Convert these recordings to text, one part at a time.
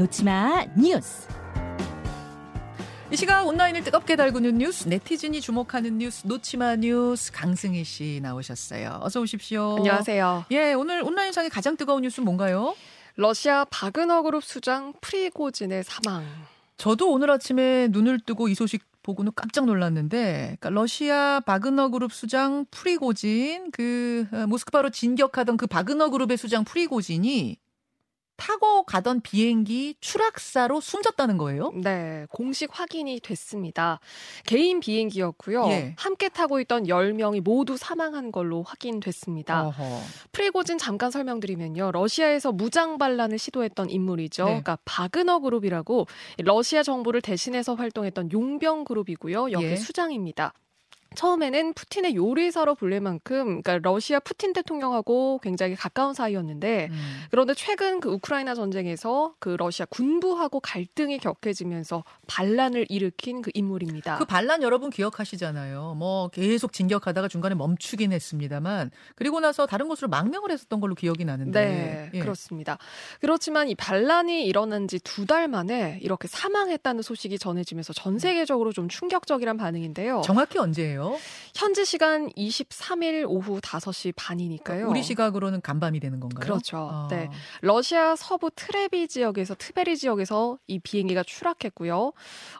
놓지마 뉴스. 이 시각 온라인을 뜨겁게 달구는 뉴스, 네티즌이 주목하는 뉴스, 놓지마 뉴스 강승희 씨 나오셨어요. 어서 오십시오. 안녕하세요. 예, 오늘 온라인상의 가장 뜨거운 뉴스 뭔가요? 러시아 바그너 그룹 수장 프리고진의 사망. 저도 오늘 아침에 눈을 뜨고 이 소식 보고는 깜짝 놀랐는데, 그러니까 러시아 바그너 그룹 수장 프리고진, 그 어, 모스크바로 진격하던 그 바그너 그룹의 수장 프리고진이 타고 가던 비행기 추락사로 숨졌다는 거예요? 네, 공식 확인이 됐습니다. 개인 비행기였고요. 예. 함께 타고 있던 10명이 모두 사망한 걸로 확인됐습니다. 어허. 프리고진 잠깐 설명드리면요. 러시아에서 무장 반란을 시도했던 인물이죠. 네. 그러니까 바그너 그룹이라고 러시아 정부를 대신해서 활동했던 용병 그룹이고요. 여기 예. 수장입니다. 처음에는 푸틴의 요리사로 불릴 만큼 그러니까 러시아 푸틴 대통령하고 굉장히 가까운 사이였는데 음. 그런데 최근 그 우크라이나 전쟁에서 그 러시아 군부하고 갈등이 격해지면서 반란을 일으킨 그 인물입니다. 그 반란 여러분 기억하시잖아요. 뭐 계속 진격하다가 중간에 멈추긴 했습니다만 그리고 나서 다른 곳으로 망명을 했었던 걸로 기억이 나는데. 네, 예. 그렇습니다. 그렇지만 이 반란이 일어난 지 두 달 만에 이렇게 사망했다는 소식이 전해지면서 전 세계적으로 좀 충격적이란 반응인데요. 정확히 언제예요? 현지 시간 23일 오후 5시 반이니까요. 우리 시각으로는 간밤이 되는 건가요? 그렇죠. 아. 네. 러시아 서부 트레비 지역에서 트베리 지역에서 이 비행기가 추락했고요.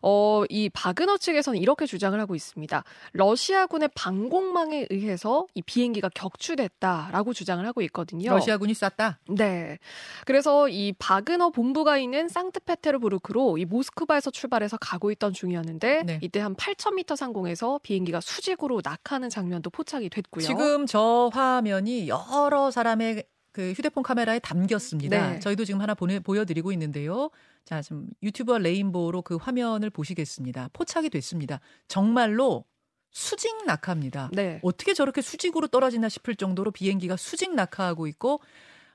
어, 이 바그너 측에서는 이렇게 주장을 하고 있습니다. 러시아군의 방공망에 의해서 이 비행기가 격추됐다라고 주장을 하고 있거든요. 러시아군이 쐈다. 네. 그래서 이 바그너 본부가 있는 상트페테르부르크로 이 모스크바에서 출발해서 가고 있던 중이었는데 네. 이때 한 8,000m 상공에서 비행기가 수직으로 낙하는 장면도 포착이 됐고요. 지금 저 화면이 여러 사람의 그 휴대폰 카메라에 담겼습니다. 네. 저희도 지금 하나 보내, 보여드리고 있는데요. 자, 지금 유튜브와 레인보우로 그 화면을 보시겠습니다. 포착이 됐습니다. 정말로 수직 낙하입니다. 네. 어떻게 저렇게 수직으로 떨어지나 싶을 정도로 비행기가 수직 낙하하고 있고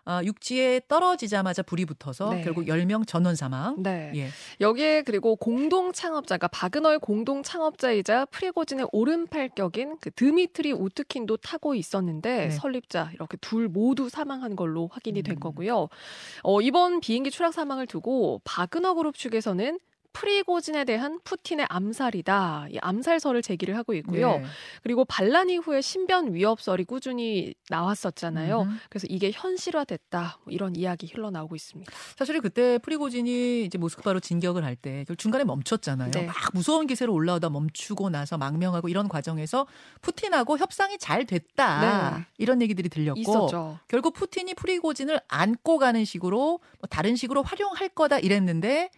아, 육지에 떨어지자마자 불이 붙어서 네. 결국 10명 전원 사망. 네. 예. 여기에 그리고 공동 창업자가 바그너의 공동 창업자이자 프리고진의 오른팔격인 그 드미트리 우트킨도 타고 있었는데 네. 설립자 이렇게 둘 모두 사망한 걸로 확인이 된 음. 거고요. 어, 이번 비행기 추락 사망을 두고 바그너 그룹 측에서는 프리고진에 대한 푸틴의 암살이다. 이 암살설을 제기를 하고 있고요. 네. 그리고 반란 이후에 신변 위협설이 꾸준히 나왔었잖아요. 음흠. 그래서 이게 현실화됐다. 뭐 이런 이야기 흘러나오고 있습니다. 사실 그때 프리고진이 이제 모스크바로 진격을 할 때 중간에 멈췄잖아요. 네. 막 무서운 기세로 올라오다 멈추고 나서 망명하고 이런 과정에서 푸틴하고 협상이 잘 됐다. 네. 이런 얘기들이 들렸고 있었죠. 결국 푸틴이 프리고진을 안고 가는 식으로 뭐 다른 식으로 활용할 거다 이랬는데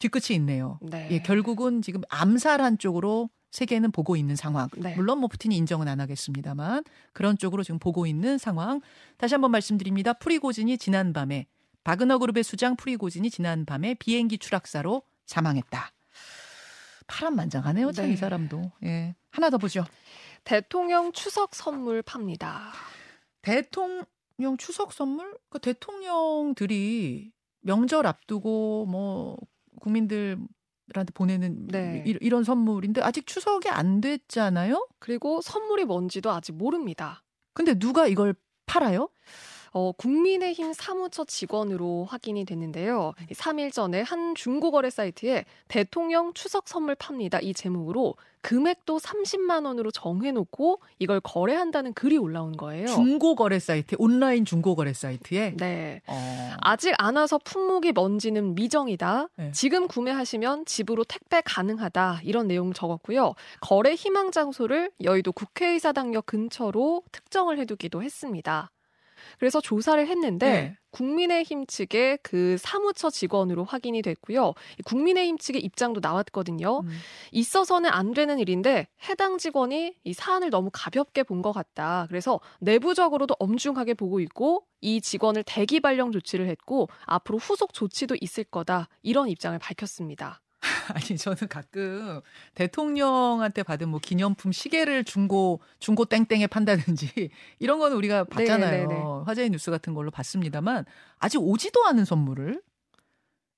뒤끝이 있네요. 네. 예, 결국은 지금 암살한 쪽으로 세계는 보고 있는 상황. 네. 물론 뭐 푸틴이 인정은 안 하겠습니다만 그런 쪽으로 지금 보고 있는 상황. 다시 한번 말씀드립니다. 프리고진이 지난밤에 바그너 그룹의 수장 프리고진이 지난밤에 비행기 추락사로 사망했다. 파란만장하네요, 참이 네. 사람도. 예. 하나 더 보죠. 대통령 추석 선물 팝니다. 대통령 추석 선물? 그 대통령들이 명절 앞두고 뭐 국민들 한테 보내는 네. 이, 이런 선물인데 아직 추석이 안 됐잖아요. 그리고 선물이 뭔지도 아직 모릅니다. 근데 누가 이걸 팔아요? 어, 국민의힘 사무처 직원으로 확인이 됐는데요. 3일 전에 한 중고거래 사이트에 대통령 추석 선물 팝니다. 이 제목으로 금액도 30만 원으로 정해놓고 이걸 거래한다는 글이 올라온 거예요. 중고 거래 사이트, 온라인 중고 거래 사이트에. 네. 어. 아직 안 와서 품목이 뭔지는 미정이다. 네. 지금 구매하시면 집으로 택배 가능하다. 이런 내용을 적었고요. 거래 희망 장소를 여의도 국회의사당역 근처로 특정을 해두기도 했습니다. 그래서 조사를 했는데 네. 국민의힘 측의 그 사무처 직원으로 확인이 됐고요. 이 국민의힘 측의 입장도 나왔거든요. 음. 있어서는 안 되는 일인데 해당 직원이 이 사안을 너무 가볍게 본 것 같다. 그래서 내부적으로도 엄중하게 보고 있고 이 직원을 대기 발령 조치를 했고 앞으로 후속 조치도 있을 거다. 이런 입장을 밝혔습니다. 아니 저는 가끔 대통령한테 받은 뭐 기념품 시계를 중고 중고 땡땡에 판다든지 이런 거는 우리가 봤잖아요. 네, 네, 네. 화제의 뉴스 같은 걸로 봤습니다만 아직 오지도 않은 선물을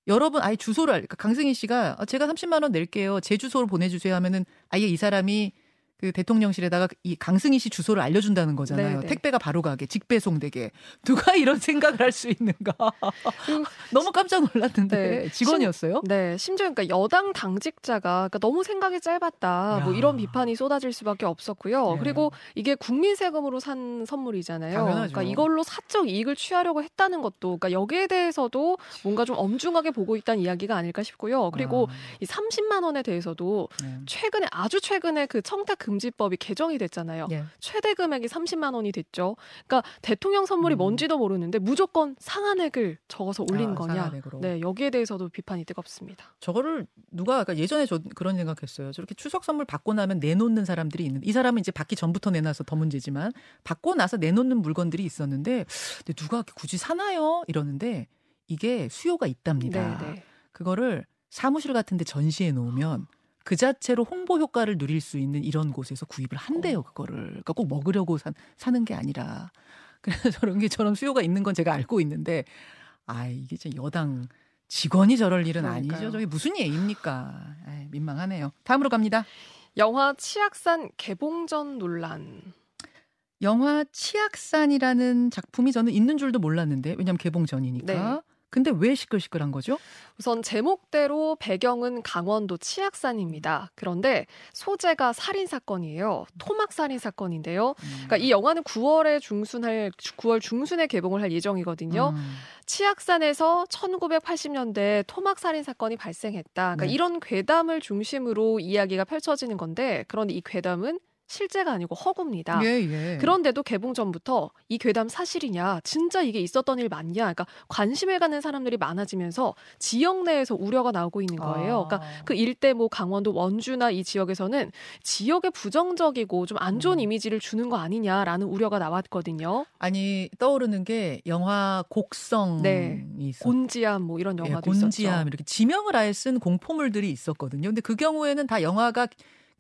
여러분 아예 주소를 알- 그러니까 강승희 씨가 아, 제가 30만 원 낼게요. 제 주소를 보내 주세요 하면은 아예 이 사람이 그 대통령실에다가 이 강승희 씨 주소를 알려준다는 거잖아요. 네네. 택배가 바로 가게, 직배송되게. 누가 이런 생각을 할 수 있는가. 너무 깜짝 놀랐는데 네. 직원이었어요? 심, 네, 심지어 그러니까 여당 당직자가 그러니까 너무 생각이 짧았다. 야. 뭐 이런 비판이 쏟아질 수밖에 없었고요. 네. 그리고 이게 국민 세금으로 산 선물이잖아요. 당연하죠. 그러니까 이걸로 사적 이익을 취하려고 했다는 것도 그러니까 여기에 대해서도 뭔가 좀 엄중하게 보고 있다는 이야기가 아닐까 싶고요. 그리고 아. 이 30만 원에 대해서도 네. 최근에 아주 최근에 그 청탁 금 지법이 개정이 됐잖아요. 예. 최대 금액이 30만 원이 됐죠. 그러니까 대통령 선물이 음. 뭔지도 모르는데 무조건 상한액을 적어서 올린 아, 거냐. 상한액으로. 네, 여기에 대해서도 비판이 뜨겁습니다. 저거를 누가 그러니까 예전에 저 그런 생각했어요. 저렇게 추석 선물 받고 나면 내놓는 사람들이 있는. 이 사람은 이제 받기 전부터 내놔서 더 문제지만 받고 나서 내놓는 물건들이 있었는데 누가 굳이 사나요? 이러는데 이게 수요가 있답니다. 네네. 네. 그거를 사무실 같은 데 전시해 놓으면 그 자체로 홍보 효과를 누릴 수 있는 이런 곳에서 구입을 한대요, 어. 그거를. 그러니까 꼭 먹으려고 사, 사는 게 아니라. 그래서 저런 게 저런 수요가 있는 건 제가 알고 있는데, 아, 이게 진 여당 직원이 저럴 일은 그러니까요. 아니죠. 저게 무슨 예입니까? 아, 민망하네요. 다음으로 갑니다. 영화 치악산 개봉 전 논란. 영화 치악산이라는 작품이 저는 있는 줄도 몰랐는데, 왜냐하면 개봉 전이니까. 네. 근데 왜 시끌시끌한 거죠? 우선 제목대로 배경은 강원도 치악산입니다. 그런데 소재가 살인 사건이에요. 토막 살인 사건인데요. 그러니까 이 영화는 9월에 중순할 9월 중순에 개봉을 할 예정이거든요. 음. 치악산에서 1980년대 토막 살인 사건이 발생했다. 그러니까 네. 이런 괴담을 중심으로 이야기가 펼쳐지는 건데 그런데 이 괴담은 실제가 아니고 허구입니다. 예, 예. 그런데도 개봉 전부터 이 괴담 사실이냐, 진짜 이게 있었던 일 맞냐, 그러니까 관심을 갖는 사람들이 많아지면서 지역 내에서 우려가 나오고 있는 거예요. 그러니까 아. 그러니까 그 일대 뭐 강원도 원주나 이 지역에서는 지역에 부정적이고 좀 안 좋은 음. 이미지를 주는 거 아니냐라는 우려가 나왔거든요. 아니 떠오르는 게 영화 곡성이 네. 있었 곤지암 뭐 이런 예, 영화도 예, 곤지암 있었죠. 이렇게 지명을 아예 쓴 공포물들이 있었거든요. 근데 그 경우에는 다 영화가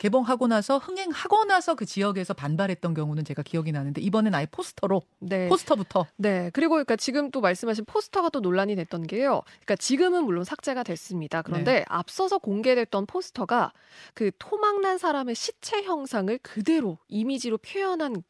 개봉하고 나서 흥행하고 나서 그 지역에서 반발했던 경우는 제가 기억이 나는데 이번엔 아예 포스터로 네. 포스터부터 네 그리고 그러니까 지금 또 말씀하신 포스터가 또 논란이 됐던 게요. 그러니까 지금은 물론 삭제가 됐습니다. 그런데 네. 앞서서 공개됐던 포스터가 그 토막난 사람의 시체 형상을 그대로 이미지로 표현한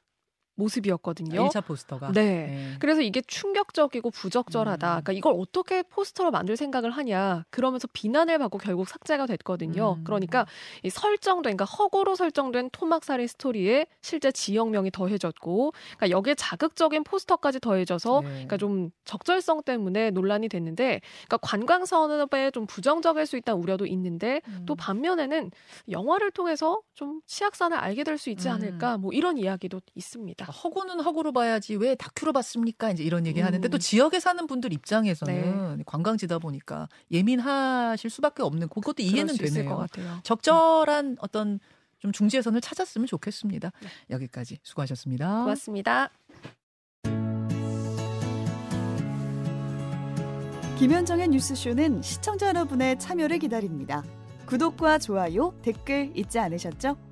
모습이었거든요. 1차 포스터가. 네. 네. 그래서 이게 충격적이고 부적절하다. 음. 그러니까 이걸 어떻게 포스터로 만들 생각을 하냐. 그러면서 비난을 받고 결국 삭제가 됐거든요. 음. 그러니까 이 설정된, 그러니까 허구로 설정된 토막살인 스토리에 실제 지역명이 더해졌고, 그러니까 여기에 자극적인 포스터까지 더해져서, 네. 그러니까 좀 적절성 때문에 논란이 됐는데, 그러니까 관광 산업에 좀 부정적일 수 있다는 우려도 있는데, 음. 또 반면에는 영화를 통해서 좀 치악산을 알게 될 수 있지 음. 않을까, 뭐 이런 이야기도 있습니다. 허구는 허구로 봐야지 왜 다큐로 봤습니까? 이제 이런 얘기 하는데 음. 또 지역에 사는 분들 입장에서는 네. 관광지다 보니까 예민하실 수밖에 없는 그것도 이해는 되네요. 적절한 어떤 좀 중지의 선을 찾았으면 좋겠습니다. 네. 여기까지 수고하셨습니다. 고맙습니다. 김현정의 뉴스쇼는 시청자 여러분의 참여를 기다립니다. 구독과 좋아요, 댓글 잊지 않으셨죠?